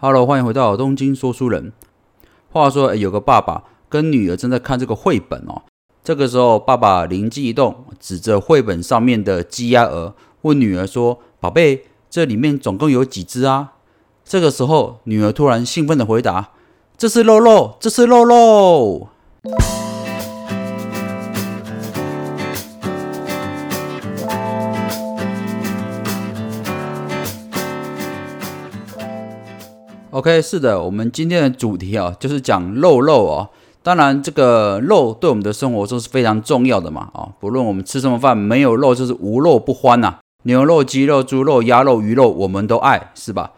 Hello，欢迎回到东京说书人。话说，有个爸爸跟女儿正在看这个绘本哦。这个时候，爸爸灵机一动，指着绘本上面的鸡鸭鹅，问女儿说：“宝贝，这里面总共有几只啊？”这个时候，女儿突然兴奋的回答：“这是肉肉，这是肉肉。” OK，是的，我们今天的主题啊，就是讲肉肉哦。当然，这个肉对我们的生活中是非常重要的嘛啊。不论我们吃什么饭，没有肉就是无肉不欢呐。牛肉、鸡肉、猪肉、鸭肉、鱼肉，我们都爱，是吧？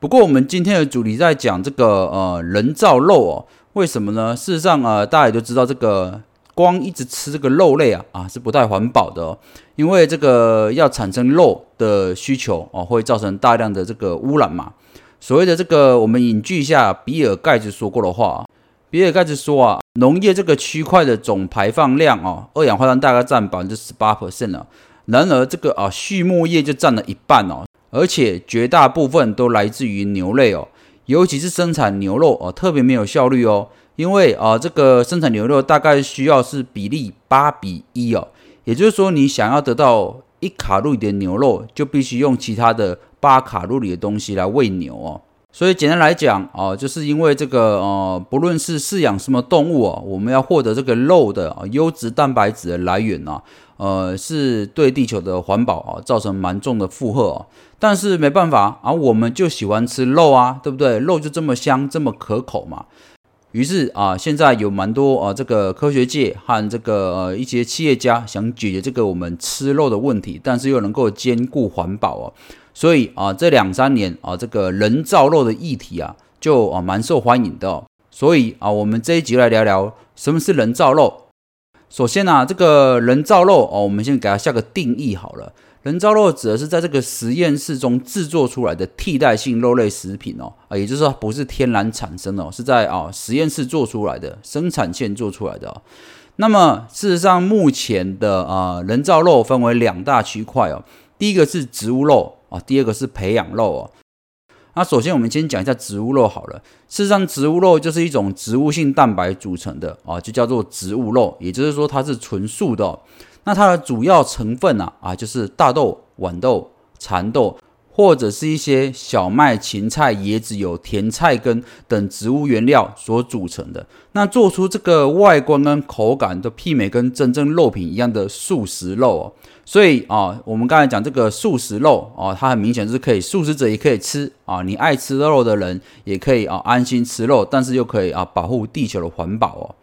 不过，我们今天的主题在讲这个呃人造肉哦。为什么呢？事实上啊，大家也都知道，这个光一直吃这个肉类啊啊是不太环保的哦。因为这个要产生肉的需求哦，会造成大量的这个污染嘛。所谓的这个，我们引据一下比尔盖茨说过的话。比尔盖茨说啊，农业这个区块的总排放量哦，二氧化碳大概占百分之十八 percent 了。然而这个啊，畜牧业就占了一半哦，而且绝大部分都来自于牛类哦，尤其是生产牛肉哦，特别没有效率哦。因为啊，这个生产牛肉大概需要是比例八比一哦，也就是说，你想要得到一卡路里的牛肉，就必须用其他的。八卡路里的东西来喂牛哦，所以简单来讲哦，就是因为这个呃，不论是饲养什么动物哦，我们要获得这个肉的优质蛋白质的来源呢，呃，是对地球的环保啊造成蛮重的负荷哦。但是没办法啊，我们就喜欢吃肉啊，对不对？肉就这么香，这么可口嘛。于是啊，现在有蛮多啊，这个科学界和这个呃一些企业家想解决这个我们吃肉的问题，但是又能够兼顾环保哦。所以啊，这两三年啊，这个人造肉的议题啊，就啊蛮受欢迎的。所以啊，我们这一集来聊聊什么是人造肉。首先呢，这个人造肉哦，我们先给它下个定义好了。人造肉指的是在这个实验室中制作出来的替代性肉类食品哦，啊，也就是说不是天然产生哦，是在啊实验室做出来的，生产线做出来的。哦那么事实上，目前的啊人造肉分为两大区块哦，第一个是植物肉。啊，第二个是培养肉哦。那首先我们先讲一下植物肉好了。事实上，植物肉就是一种植物性蛋白组成的啊，就叫做植物肉，也就是说它是纯素的。那它的主要成分呢啊，就是大豆、豌豆、蚕豆。或者是一些小麦、芹菜、椰子油、甜菜根等植物原料所组成的，那做出这个外观跟口感都媲美跟真正肉品一样的素食肉哦。所以啊，我们刚才讲这个素食肉啊，它很明显是可以素食者也可以吃啊，你爱吃肉的人也可以啊安心吃肉，但是又可以啊保护地球的环保哦。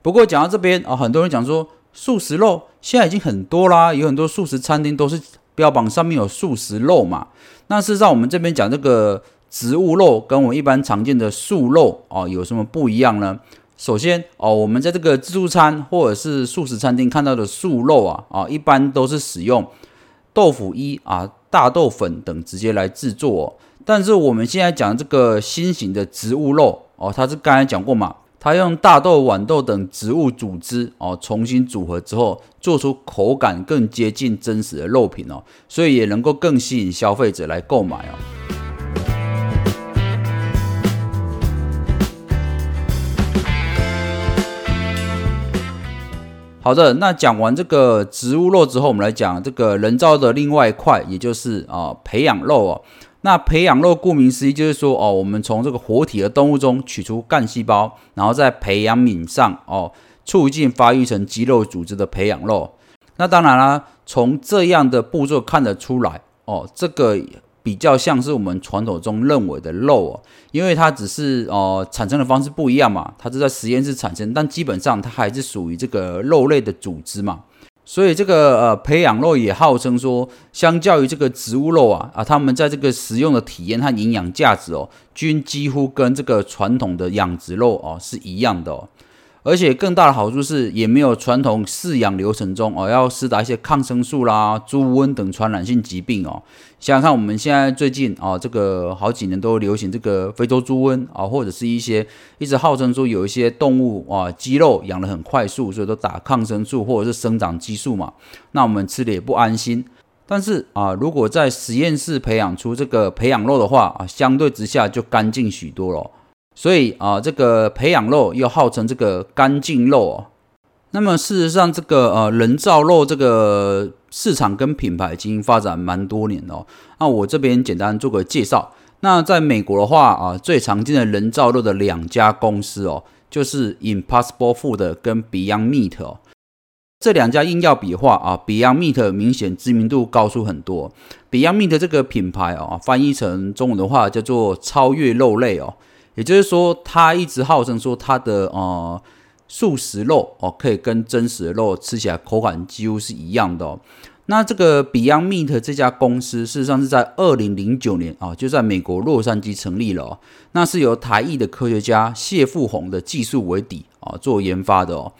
不过讲到这边啊，很多人讲说素食肉现在已经很多啦，有很多素食餐厅都是。标榜上面有素食肉嘛？那事实上，我们这边讲这个植物肉跟我们一般常见的素肉哦，有什么不一样呢？首先哦，我们在这个自助餐或者是素食餐厅看到的素肉啊啊，一般都是使用豆腐衣啊、大豆粉等直接来制作。但是我们现在讲这个新型的植物肉哦，它是刚才讲过嘛？它用大豆、豌豆等植物组织哦，重新组合之后，做出口感更接近真实的肉品哦，所以也能够更吸引消费者来购买哦。好的，那讲完这个植物肉之后，我们来讲这个人造的另外一块，也就是啊培养肉哦。那培养肉顾名思义就是说哦，我们从这个活体的动物中取出干细胞，然后在培养皿上哦，促进发育成肌肉组织的培养肉。那当然啦，从这样的步骤看得出来哦，这个比较像是我们传统中认为的肉哦，因为它只是哦产生的方式不一样嘛，它是在实验室产生，但基本上它还是属于这个肉类的组织嘛。所以这个呃培养肉也号称说，相较于这个植物肉啊啊，他们在这个食用的体验和营养价值哦，均几乎跟这个传统的养殖肉哦是一样的哦。而且更大的好处是，也没有传统饲养流程中哦要施打一些抗生素啦、猪瘟等传染性疾病哦。想想看，我们现在最近啊，这个好几年都流行这个非洲猪瘟啊，或者是一些一直号称说有一些动物啊肌肉养得很快速，所以都打抗生素或者是生长激素嘛。那我们吃的也不安心。但是啊，如果在实验室培养出这个培养肉的话啊，相对之下就干净许多了。所以啊，这个培养肉又号称这个干净肉哦。那么事实上，这个呃人造肉这个市场跟品牌已经发展蛮多年了。那我这边简单做个介绍。那在美国的话啊，最常见的人造肉的两家公司哦，就是 Impossible Food 跟 Beyond Meat 哦。这两家硬要比话啊，Beyond Meat 明显知名度高出很多。Beyond Meat 这个品牌哦，翻译成中文的话叫做超越肉类哦，也就是说，它一直号称说它的呃素食肉哦，可以跟真实的肉吃起来口感几乎是一样的哦。那这个 Beyond Meat 这家公司事实上是在二零零九年啊，就在美国洛杉矶成立了哦。那是由台裔的科学家谢富宏的技术为底啊做研发的哦。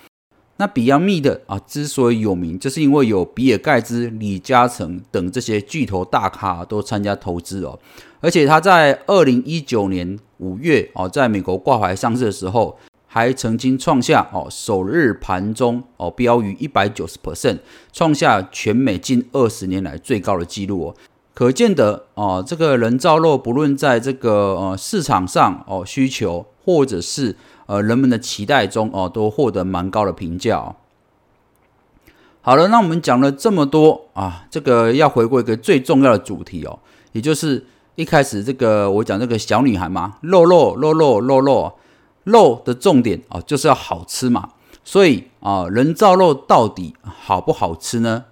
那 Beyond Meat 啊，之所以有名，就是因为有比尔盖茨、李嘉诚等这些巨头大咖都参加投资哦。而且他在二零一九年五月哦，在美国挂牌上市的时候，还曾经创下哦首日盘中哦标于一百九十 percent，创下全美近二十年来最高的纪录哦。可见得哦，这个人造肉不论在这个呃市场上哦需求，或者是呃，人们的期待中哦，都获得蛮高的评价。好了，那我们讲了这么多啊，这个要回归一个最重要的主题哦，也就是一开始这个我讲这个小女孩嘛，肉肉肉肉肉肉肉的重点哦，就是要好吃嘛。所以啊，人造肉到底好不好吃呢？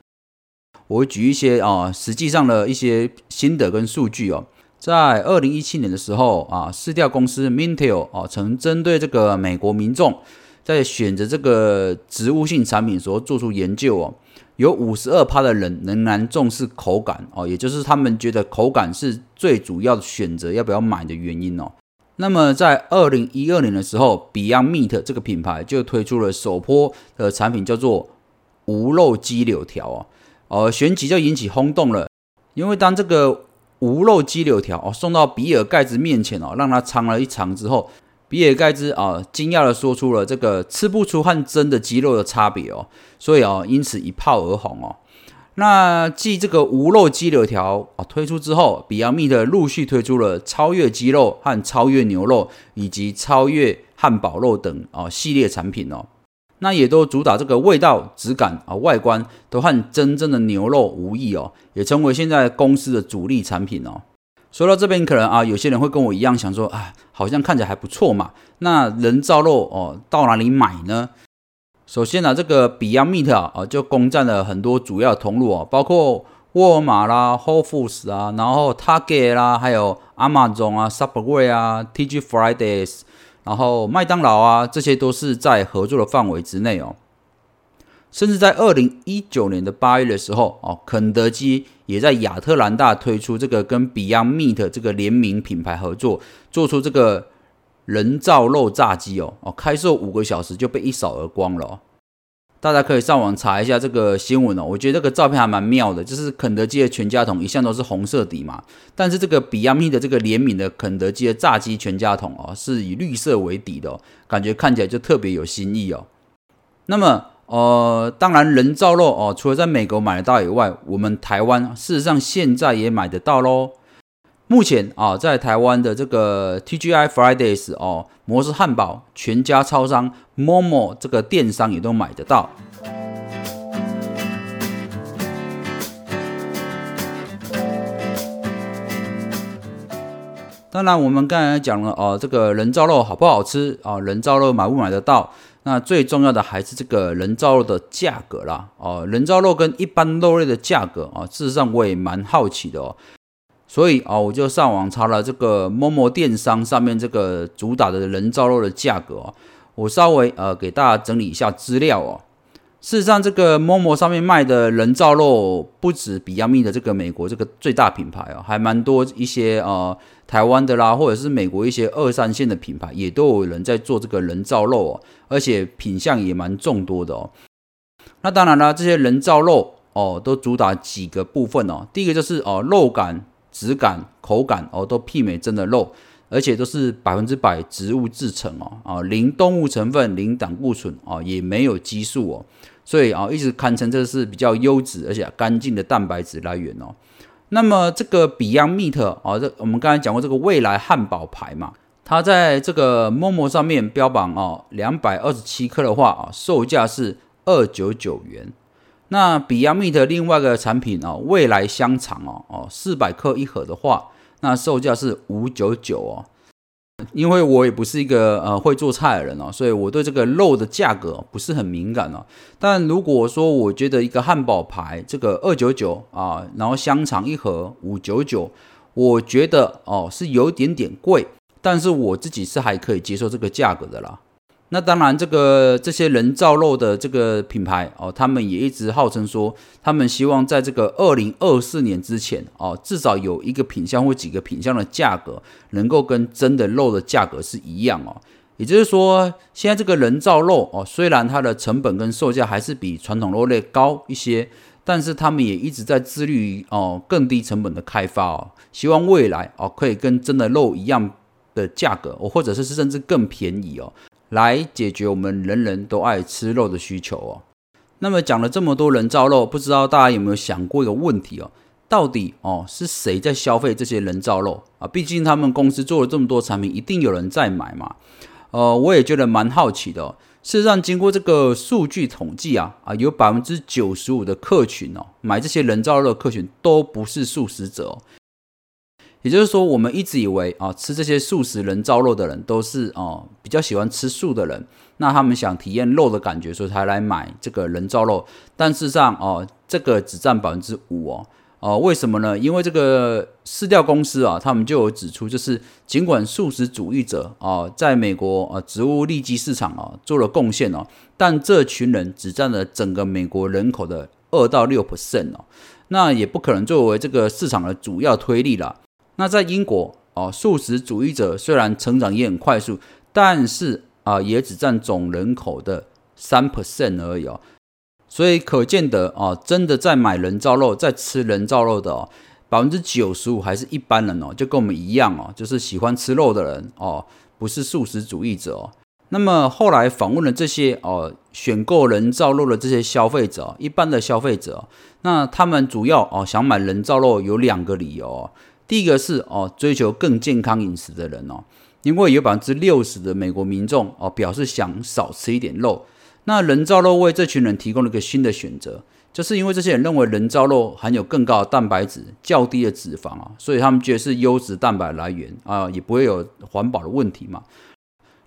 我会举一些啊，实际上的一些心得跟数据哦。在二零一七年的时候啊，市调公司 Mintel 啊，曾针对这个美国民众在选择这个植物性产品时候做出研究哦，有五十二趴的人仍然重视口感哦，也就是他们觉得口感是最主要的选择要不要买的原因哦。那么在二零一二年的时候，Beyond Meat 这个品牌就推出了首波的产品，叫做无肉鸡柳条哦，呃，旋即就引起轰动了，因为当这个无肉鸡柳条哦，送到比尔盖茨面前哦，让他尝了一尝之后，比尔盖茨啊惊讶的说出了这个吃不出和真的鸡肉的差别哦，所以哦，因此一炮而红哦。那继这个无肉鸡柳条啊推出之后，比亚密的陆续推出了超越鸡肉和超越牛肉以及超越汉堡肉等啊系列产品哦。那也都主打这个味道、质感啊，外观都和真正的牛肉无异哦，也成为现在公司的主力产品哦。说到这边，可能啊，有些人会跟我一样想说，啊，好像看起来还不错嘛。那人造肉哦，到哪里买呢？首先呢，这个 Beyond Meat 啊，就攻占了很多主要通路哦，包括沃尔玛啦、Whole Foods 啊，然后 Target 啦，还有 Amazon 啊、Subway 啊、TG Fridays。然后麦当劳啊，这些都是在合作的范围之内哦。甚至在二零一九年的八月的时候哦，肯德基也在亚特兰大推出这个跟 Beyond Meat 这个联名品牌合作，做出这个人造肉炸鸡哦哦，开售五个小时就被一扫而光了。大家可以上网查一下这个新闻哦，我觉得这个照片还蛮妙的，就是肯德基的全家桶一向都是红色底嘛，但是这个 Beyond Meat 的这个联名的肯德基的炸鸡全家桶哦，是以绿色为底的，感觉看起来就特别有新意哦。那么呃，当然人造肉哦，除了在美国买得到以外，我们台湾事实上现在也买得到喽。目前啊，在台湾的这个 TGI Fridays 哦，摩斯汉堡、全家超商、Momo 这个电商也都买得到。当然，我们刚才讲了哦，这个人造肉好不好吃啊？人造肉买不买得到？那最重要的还是这个人造肉的价格啦。哦，人造肉跟一般肉类的价格啊，事实上我也蛮好奇的哦。所以啊，我就上网查了这个某某电商上面这个主打的人造肉的价格哦。我稍微呃给大家整理一下资料哦。事实上，这个某某上面卖的人造肉不止比亚密的这个美国这个最大品牌哦，还蛮多一些呃台湾的啦，或者是美国一些二三线的品牌也都有人在做这个人造肉哦，而且品相也蛮众多的哦。那当然啦，这些人造肉哦都主打几个部分哦。第一个就是哦肉感。质感、口感哦，都媲美真的肉，而且都是百分之百植物制成哦，啊，零动物成分、零胆固醇哦，也没有激素哦。所以啊，一直堪称这是比较优质而且干净的蛋白质来源哦。那么这个 Beyond Meat 啊，这我们刚才讲过这个未来汉堡牌嘛，它在这个 Momo 上面标榜哦，两百二十七克的话啊，售价是二九九元。那 Beyond Meat 另外一个产品哦，未来香肠哦哦，四百克一盒的话，那售价是五九九哦。因为我也不是一个呃会做菜的人哦，所以我对这个肉的价格不是很敏感哦。但如果说我觉得一个汉堡排这个二九九啊，然后香肠一盒五九九，我觉得哦是有点点贵，但是我自己是还可以接受这个价格的啦。那当然，这个这些人造肉的这个品牌哦，他们也一直号称说，他们希望在这个二零二四年之前哦，至少有一个品相或几个品相的价格能够跟真的肉的价格是一样哦。也就是说，现在这个人造肉哦，虽然它的成本跟售价还是比传统肉类高一些，但是他们也一直在致力于哦更低成本的开发哦，希望未来哦可以跟真的肉一样的价格哦，或者是甚至更便宜哦。来解决我们人人都爱吃肉的需求哦。那么讲了这么多人造肉，不知道大家有没有想过一个问题哦？到底哦是谁在消费这些人造肉啊？毕竟他们公司做了这么多产品，一定有人在买嘛。呃，我也觉得蛮好奇的。事实上，经过这个数据统计啊，啊有百分之九十五的客群哦，买这些人造肉的客群都不是素食者哦。也就是说，我们一直以为啊，吃这些素食人造肉的人都是哦比较喜欢吃素的人，那他们想体验肉的感觉，所以才来买这个人造肉。但事实上哦，这个只占百分之五哦。哦，为什么呢？因为这个饲料公司啊，他们就有指出，就是尽管素食主义者啊，在美国啊植物利基市场啊做了贡献哦，但这群人只占了整个美国人口的二到六 percent 哦，那也不可能作为这个市场的主要推力了。那在英国哦，素食主义者虽然成长也很快速，但是啊，也只占总人口的三 percent 而已哦。所以可见得啊，真的在买人造肉、在吃人造肉的哦，百分之九十五还是一般人哦，就跟我们一样哦，就是喜欢吃肉的人哦，不是素食主义者哦。那么后来访问了这些哦，选购人造肉的这些消费者，一般的消费者，那他们主要哦想买人造肉有两个理由。第一个是哦，追求更健康饮食的人哦，因为有百分之六十的美国民众哦表示想少吃一点肉，那人造肉为这群人提供了一个新的选择，就是因为这些人认为人造肉含有更高的蛋白质、较低的脂肪啊，所以他们觉得是优质蛋白来源啊，也不会有环保的问题嘛。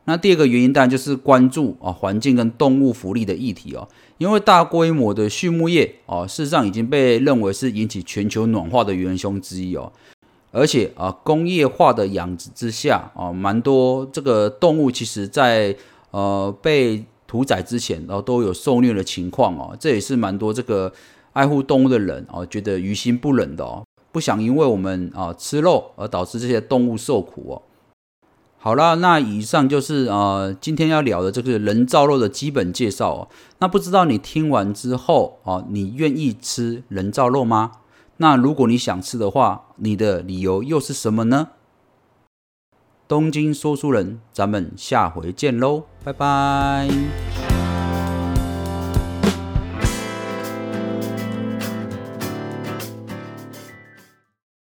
那第二个原因当然就是关注啊环境跟动物福利的议题哦，因为大规模的畜牧业哦，事实上已经被认为是引起全球暖化的元凶之一哦。而且啊，工业化的养殖之下啊，蛮多这个动物其实在呃被屠宰之前，然后都有受虐的情况哦。这也是蛮多这个爱护动物的人哦，觉得于心不忍的哦，不想因为我们啊吃肉而导致这些动物受苦哦。好了，那以上就是呃今天要聊的这个人造肉的基本介绍哦。那不知道你听完之后啊，你愿意吃人造肉吗？那如果你想吃的话，你的理由又是什么呢？东京说书人，咱们下回见喽，拜拜。